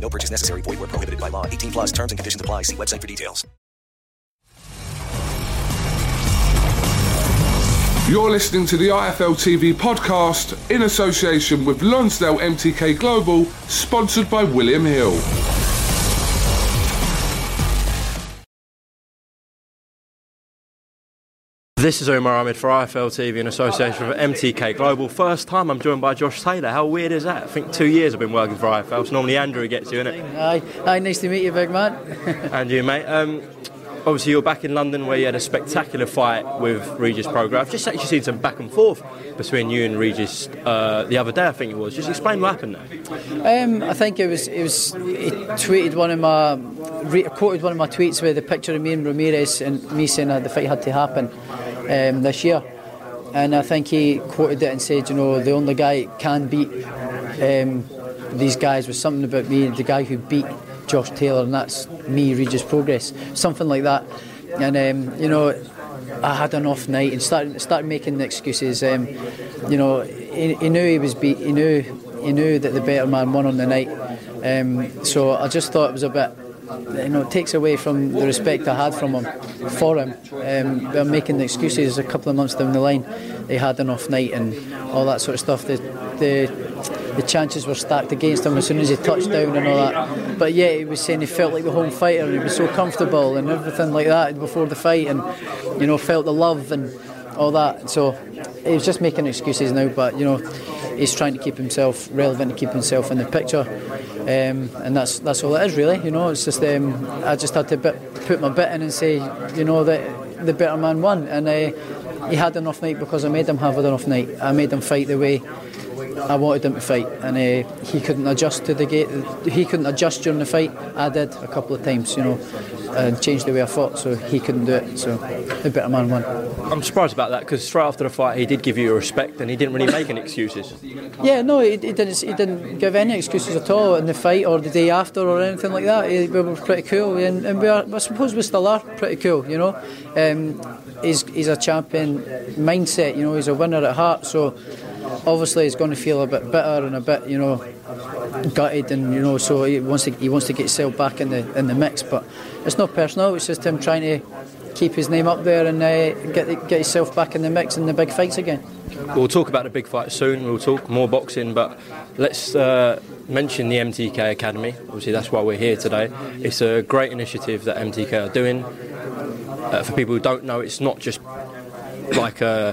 No purchase necessary. Void were prohibited by law. 18 plus. Terms and conditions apply. See website for details. You're listening to the IFL TV podcast in association with Lonsdale MTK Global, sponsored by William Hill. This is Umar Ahmed for IFL TV in association with MTK Global. First time I'm joined by Josh Taylor. How weird is that? I think two years I've been working for IFL. It's normally Andrew gets you, isn't it? Hi, hi, nice to meet you, big man. and you, mate. Um, obviously, you're back in London where you had a spectacular fight with Regis Prograis. I've just actually seen some back and forth between you and Regis uh, the other day, I think it was. Just explain what happened there. Um, I think it was it was he tweeted one of my re- quoted one of my tweets with a picture of me and Ramirez and me saying that the fight had to happen um, this year. And I think he quoted it and said, you know, the only guy can beat um, these guys was something about me, the guy who beat Josh Taylor, and that's me, Regis Prograis, something like that. And um, you know, I had an off night and started started making excuses. Um, you know, he, he knew he was beat. He knew he knew that the better man won on the night. Um, so I just thought it was a bit. You know, takes away from the respect I had from him, for him. Um, they're making the excuses a couple of months down the line. They had an off night and all that sort of stuff. The, the the chances were stacked against him as soon as he touched down and all that. But yeah, he was saying he felt like the home fighter and he was so comfortable and everything like that before the fight and you know felt the love and all that. So he was just making excuses now, but you know he's trying to keep himself relevant to keep himself in the picture, um, and that's that's all it is really. You know, it's just um, I just had to bit, put my bit in and say you know that the better man won and. Uh, he had an off night because I made him have an off night. I made him fight the way I wanted him to fight, and uh, he couldn't adjust to the gate. He couldn't adjust during the fight. I did a couple of times, you know, and changed the way I fought, so he couldn't do it. So the better man won. I'm surprised about that because straight after the fight, he did give you respect and he didn't really make any excuses. Yeah, no, he, he didn't. He didn't give any excuses at all in the fight or the day after or anything like that. He, we were pretty cool, and, and we are, I suppose we still are pretty cool, you know. Um, he's he's a champion mindset, you know. He's a winner at heart, so obviously he's going to feel a bit bitter and a bit, you know, gutted, and you know, so he wants to he wants to get himself back in the in the mix. But it's not personal. It's just him trying to keep his name up there and uh, get get himself back in the mix in the big fights again. We'll talk about the big fight soon. We'll talk more boxing, but let's uh, mention the MTK Academy. Obviously, that's why we're here today. It's a great initiative that MTK are doing. Uh, for people who don't know, it's not just like uh,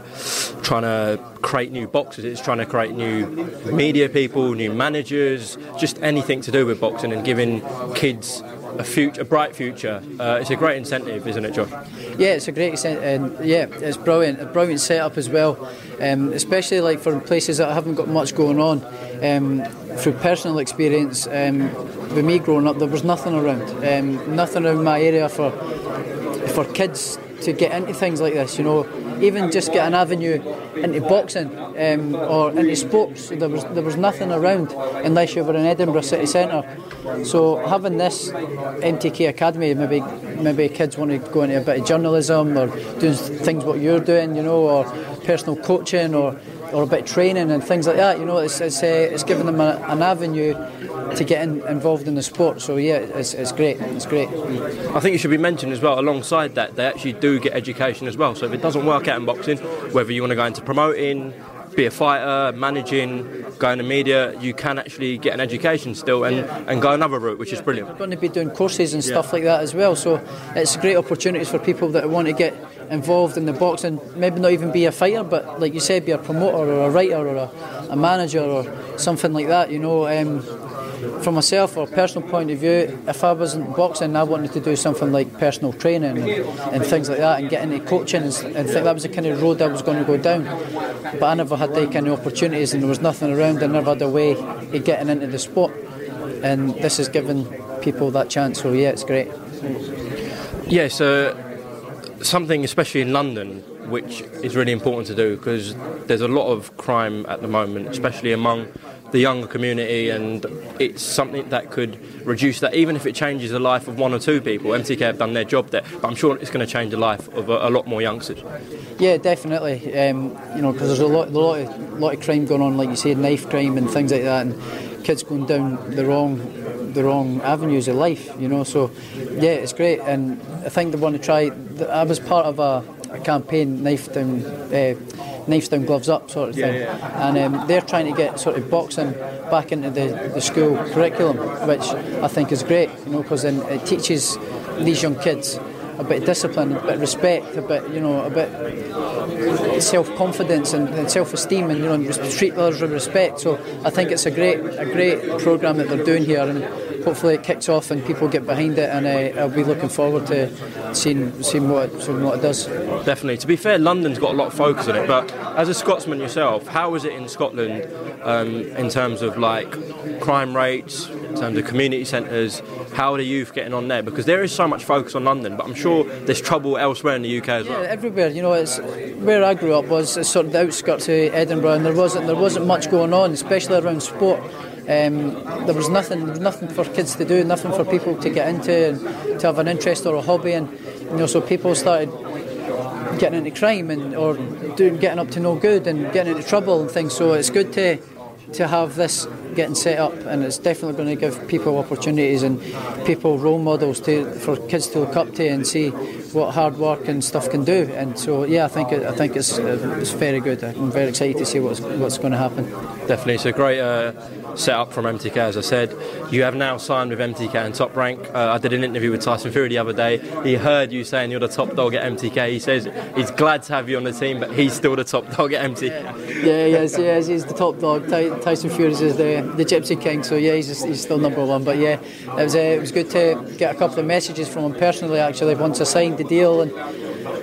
trying to create new boxers. It's trying to create new media people, new managers, just anything to do with boxing and giving kids a future, a bright future. Uh, it's a great incentive, isn't it, Josh? Yeah, it's a great incentive, yeah, it's brilliant. A brilliant setup as well, um, especially like for places that haven't got much going on. Um, through personal experience, um, with me growing up, there was nothing around, um, nothing around my area for for kids to get into things like this. You know, even just get an avenue into boxing um, or into sports. There was there was nothing around unless you were in Edinburgh city centre. So having this MTK Academy, maybe maybe kids want to go into a bit of journalism or doing things what you're doing, you know, or personal coaching or or a bit of training and things like that. You know, it's it's, uh, it's giving them a, an avenue to get in, involved in the sport. So yeah, it's, it's great. It's great. I think it should be mentioned as well. Alongside that, they actually do get education as well. So if it doesn't work out in boxing, whether you want to go into promoting, be a fighter, managing, go into media, you can actually get an education still and, and go another route, which is brilliant. We're going to be doing courses and stuff like that as well. So it's great opportunities for people that want to get involved in the boxing, maybe not even be a fighter, but like you said, be a promoter or a writer or a, a manager or something like that. You know. Um, from myself or a personal point of view, if I wasn't boxing, I wanted to do something like personal training and, and things like that, and get into coaching, and, and think that was the kind of road I was going to go down. But I never had the kind of opportunities, and there was nothing around. I never had a way of getting into the sport, and this has given people that chance. So yeah, it's great. Yeah, so something especially in London which is really important to do because there's a lot of crime at the moment, especially among the younger community, and it's something that could reduce that, even if it changes the life of one or two people. MTK have done their job there, but I'm sure it's going to change the life of a, a lot more youngsters. Yeah, definitely. Um, you know, because there's a lot, a lot, of, lot of crime going on, like you said, knife crime and things like that, and kids going down the wrong the wrong avenues of life, you know. So, yeah, it's great, and I think they want to try. I was part of a, a campaign, knife down, uh, knives down, gloves up, sort of thing, Yeah, and um, they're trying to get sort of boxing back into the, the school curriculum, which I think is great, you know, because then it teaches these young kids a bit of discipline, a bit of respect, a bit, you know, a bit self confidence and, and self esteem, and you know, treat others with respect. So I think it's a great, a great program that they're doing here, and hopefully it kicks off and people get behind it. And uh, I'll be looking forward to seeing seeing what it, seeing what it does. Definitely. To be fair, London's got a lot of focus on it, but as a Scotsman yourself, how is it in Scotland um, in terms of like crime rates, in terms of community centres? How are the youth getting on there? Because there is so much focus on London, but I'm sure there's trouble elsewhere in the UK as well. Yeah, everywhere. You know, it's where I grew up was sort of the outskirts of Edinburgh, and there wasn't there wasn't much going on, especially around sport. Um, there was nothing, nothing for kids to do, nothing for people to get into and to have an interest or a hobby, and you know, so people started getting into crime and or doing getting up to no good and getting into trouble and things. So it's good to to have this getting set up, and it's definitely going to give people opportunities and people role models to for kids to look up to and see what hard work and stuff can do. And so, yeah, I think it, I think it's it's very good. I'm very excited to see what's what's going to happen. Definitely, it's a great uh, setup from MTK. As I said, you have now signed with MTK and Top Rank. Uh, I did an interview with Tyson Fury the other day. He heard you saying you're the top dog at MTK. He says he's glad to have you on the team, but he's still the top dog at MTK. Yeah, he is. Yeah, he's the top dog. Ty- Tyson Fury is the the Gypsy King. So yeah, he's, he's still number one. But yeah, it was uh, it was good to get a couple of messages from him personally. Actually, once I signed the deal and.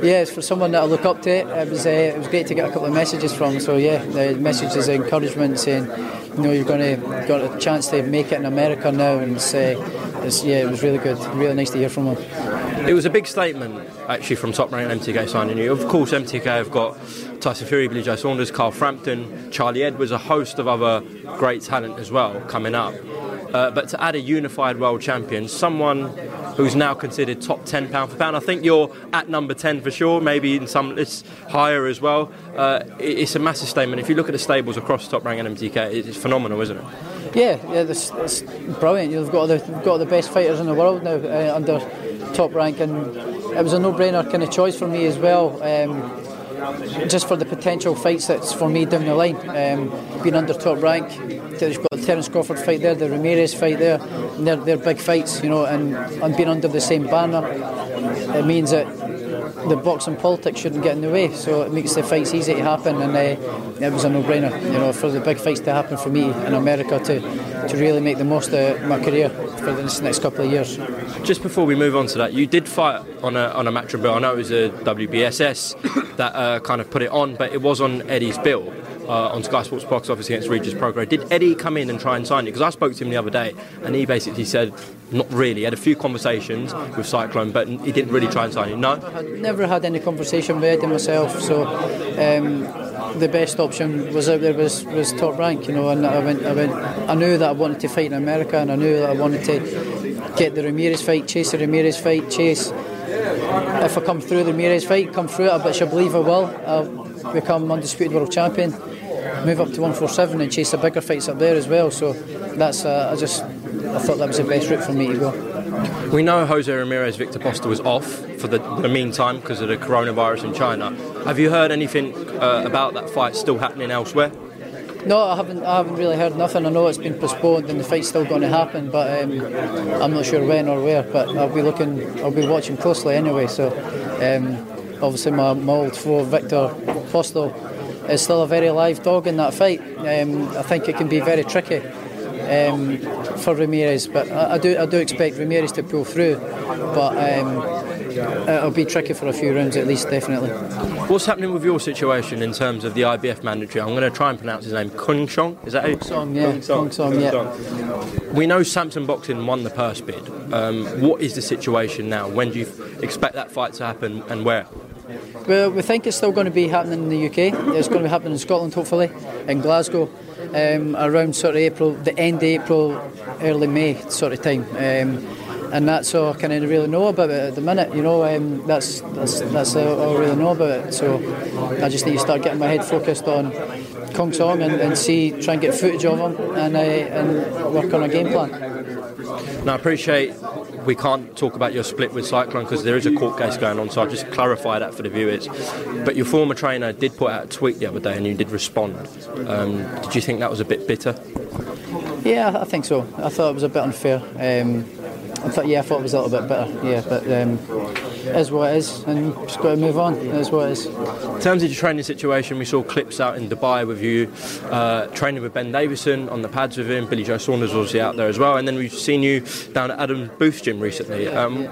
Yeah, it's for someone that I look up to. It was uh, it was great to get a couple of messages from. So yeah, the messages of encouragement saying, you know, you're going to got a chance to make it in America now, and it's, uh, yeah, it was really good, really nice to hear from him. It was a big statement actually from Top Rank MTK signing you. Of course, MTK have got Tyson Fury, Billy Joe Saunders, Carl Frampton, Charlie Edwards, a host of other great talent as well coming up. Uh, but to add a unified world champion, someone who's now considered top 10 pound for pound, I think you're at number 10 for sure, maybe in some lists higher as well. Uh, it's a massive statement. If you look at the stables across Top Rank and MTK, it's phenomenal, isn't it? Yeah, yeah, it's brilliant. You've got the you've got the best fighters in the world now uh, under top rank, and it was a no-brainer kind of choice for me as well. Um, just for the potential fights that's for me down the line, um, being under top rank, there's got the Terence Crawford fight there, the Ramirez fight there, and they're, they're big fights, you know, and, and being under the same banner, it means that the boxing politics shouldn't get in the way, so it makes the fights easy to happen, and uh, it was a no-brainer, you know, for the big fights to happen for me in America to, to really make the most of my career for the next couple of years. Just before we move on to that, you did fight on a on a match bill. I know it was a WBSS that uh, kind of put it on, but it was on Eddie's bill. uh, on Sky Sports box office against Regis Prograis. Did Eddie come in and try and sign it? Because I spoke to him the other day, and he basically said not really. He had a few conversations with Cyclone, but he didn't really try and sign it. No, I never had any conversation with Eddie myself, so. Um, the best option was out there was, was top rank, you know, and I went, I went, I knew that I wanted to fight in America, and I knew that I wanted to get the Ramirez fight, chase the Ramirez fight, chase. If I come through the Ramirez fight, come through it, which I believe I will, I'll become undisputed world champion, move up to 147 and chase the bigger fights up there as well. So that's, uh, I just, I thought that was the best route for me to go. We know Jose Ramirez Victor Postol was off for the, the meantime because of the coronavirus in China. Have you heard anything uh, about that fight still happening elsewhere? No, I haven't. I haven't really heard nothing. I know it's been postponed and the fight's still going to happen, but um, I'm not sure when or where. But I'll be looking. I'll be watching closely anyway. So, um, obviously, my, my old foe Victor Postol is still a very live dog in that fight. Um, I think it can be very tricky um, for Ramirez. But I, I, do I do expect Ramirez to pull through, but um, it'll be tricky for a few rounds at least, definitely. What's happening with your situation in terms of the IBF mandatory? I'm going to try and pronounce his name. Khongsong, is that it? Song, yeah. Khongsong, yeah. We know Samson Boxing won the purse bid. Um, what is the situation now? When do you expect that fight to happen, and where? Well, we think it's still going to be happening in the UK. It's going to be happening in Scotland, hopefully, in Glasgow, um, around sort of April, the end of April, early May sort of time. Um, and that's all I of really know about it at the minute. You know, um, that's that's that's all I really know about it. So I just need to start getting my head focused on Khongsong and, and see, try and get footage of him and uh, and work on a game plan. Now I appreciate we can't talk about your split with Cyclone because there is a court case going on, so I'll just clarify that for the viewers. But your former trainer did put out a tweet the other day and you did respond. Um, did you think that was a bit bitter? Yeah, I think so. I thought it was a bit unfair. Um, I thought, yeah, I thought it was a little bit bitter, Yeah, but um, is what it is, and just got to move on. Is what it is. In terms of your training situation, we saw clips out in Dubai with you uh, training with Ben Davison on the pads with him. Billy Joe Saunders was obviously out there as well, and then we've seen you down at Adam Booth's gym recently. Um,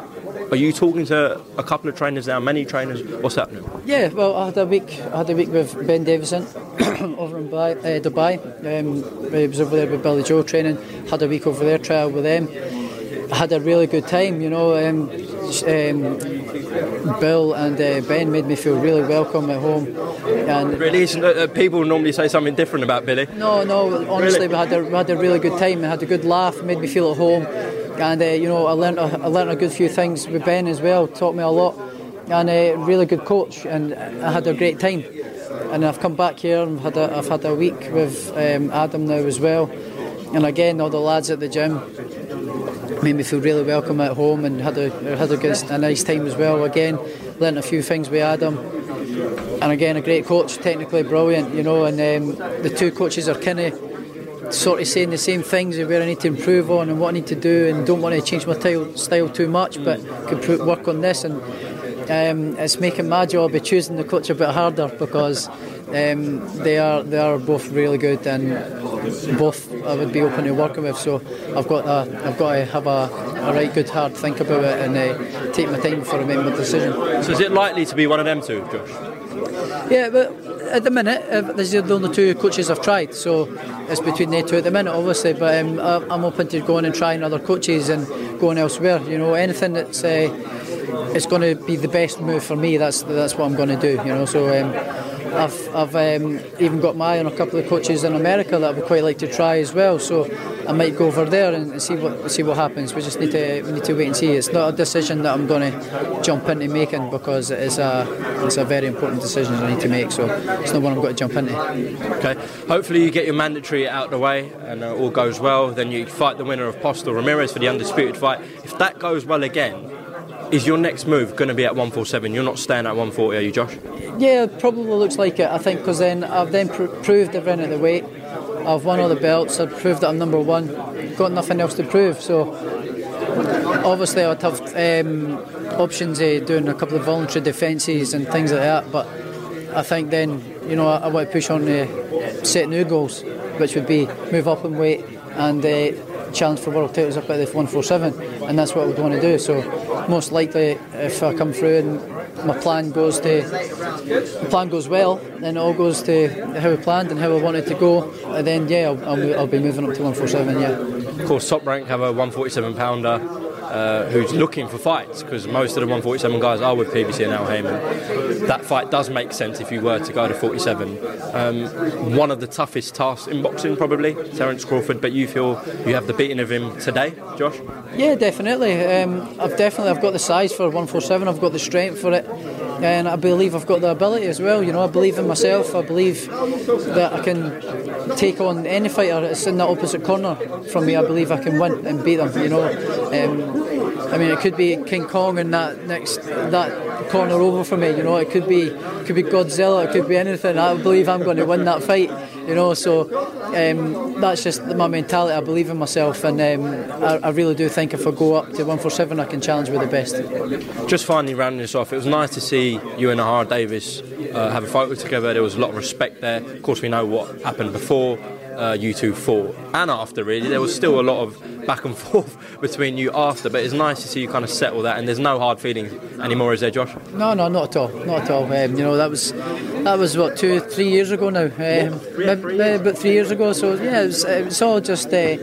are you talking to a couple of trainers now? Many trainers? What's happening? Yeah, well, I had a week. I had a week with Ben Davison over in Dubai. Uh, Dubai. Um, I was over there with Billy Joe training. Had a week over there trial with them. I had a really good time, you know. Um, um, Bill and uh, Ben made me feel really welcome at home. And really, uh, people normally say something different about Billy. No, no. Honestly, really? we had a we had a really good time. We had a good laugh. Made me feel at home, and uh, you know, I learned a, I learned a good few things with Ben as well. Taught me a lot, and a really good coach, and I had a great time. And I've come back here and had a, I've had a week with um, Adam now as well, and again all the lads at the gym made me feel really welcome at home and had a had a, good, a nice time as well. Again, learnt a few things with Adam, and again a great coach, technically brilliant, you know. And um, the two coaches are kind of sort of saying the same things of where I need to improve on and what I need to do, and don't want to change my style, too much, but could work on this. And um, it's making my job of choosing the coach a bit harder because um, they are they are both really good and both I would be open to working with. So I've got a, I've got to have a, a right good hard think about it and uh, take my time before I make my decision. So is it likely to be one of them two, Josh? Yeah, but at the minute, uh, these are the only two coaches I've tried, so it's between the two at the minute, obviously. But um, I'm open to going and trying other coaches and going elsewhere. You know, anything that's uh, it's going to be the best move for me. That's that's what I'm going to do. You know, so. Um, I've, I've um, even got my eye on a couple of coaches in America that I would quite like to try as well. So I might go over there and see what see what happens. We just need to we need to wait and see. It's not a decision that I'm going to jump into making because it is a it's a very important decision I need to make. So it's not one I'm going to jump into. Okay. Hopefully you get your mandatory out of the way and uh, all goes well. Then you fight the winner of Postol Ramirez for the undisputed fight. If that goes well again, is your next move going to be at 147? You're not staying at 140, are you, Josh? Yeah, probably looks like it. I think because then I've then pr- proved I've run at the weight. I've won all the belts. I've proved that I'm number one. Got nothing else to prove. So obviously I'd have um, options of doing a couple of voluntary defences and things like that. But I think then you know I, I want to push on to set new goals, which would be move up in weight and. Uh, challenge for world titles up at the 147 and that's what I would want to do so most likely if I come through and my plan goes to the plan goes well, then it all goes to how we planned and how I wanted to go, and then yeah, I'll, I'll, I'll be moving up to 147. Yeah. Of course, Top Rank have a 147 pounder. Uh, who's looking for fights because most of the 147 guys are with PBC and Al Haymon. That fight does make sense if you were to go to 47. Um, one of the toughest tasks in boxing, probably, Terence Crawford, but you feel you have the beating of him today, Josh? Yeah, definitely. Um, I've definitely I've got the size for 147. I've got the strength for it, and I believe I've got the ability as well. You know, I believe in myself. I believe that I can take on any fighter that's in that opposite corner from me. I believe I can win and beat them. You know, um, I mean, it could be King Kong in that next that corner over for me. You know, it could be could be Godzilla. It could be anything. I believe I'm going to win that fight. You know, so um, that's just my mentality. I believe in myself, and um, I, I, really do think if I go up to 147, I can challenge with the best. Just finally rounding this off, it was nice to see you and Ohara Davies uh, have a photo together. There was a lot of respect there. Of course, we know what happened before uh, you two fought and after. Really, there was still a lot of back and forth between you after, but it's nice to see you kind of settle that. And there's no hard feelings anymore, is there, Josh? No, no, not at all, not at all. Um, you know, that was that was what two, three years ago now. Um, three, three about three years ago. So yeah, it was, it was all just uh,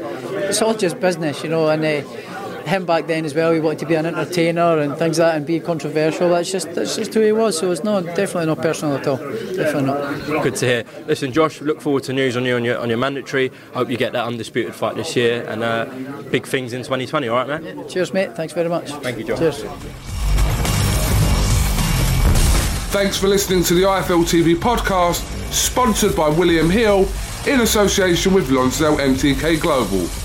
it's all just business, you know, and. Uh, him back then as well. He wanted to be an entertainer and things like that and be controversial. That's just that's just who he was. So it's not definitely not personal at all. Definitely not. Good to hear. Listen, Josh, look forward to news on you on your on your mandatory. Hope you get that undisputed fight this year and uh, big things in 2020. All right, man. Yeah, cheers, mate. Thanks very much. Thank you, Josh. Cheers. Thanks for listening to the IFL TV podcast, sponsored by William Hill in association with Lonsdale MTK Global.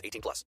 18 plus.